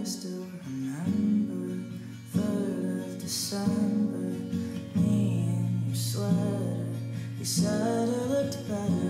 I still remember Third of December Me in your sweater. You said I looked better.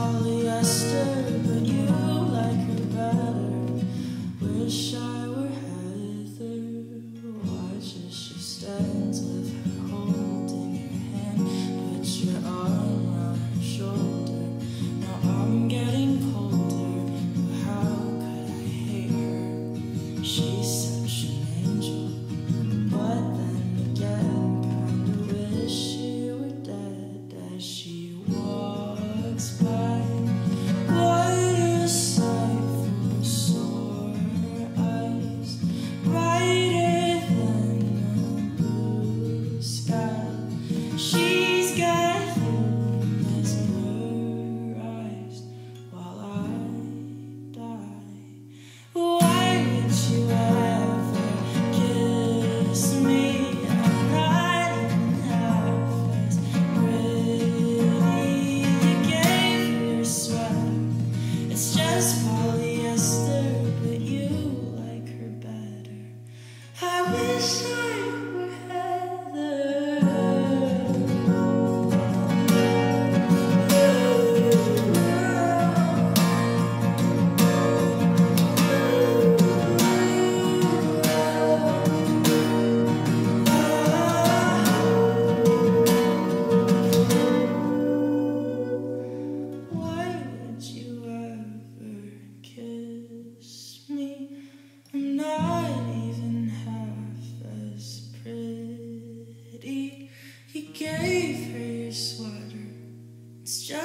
just polyester. It's just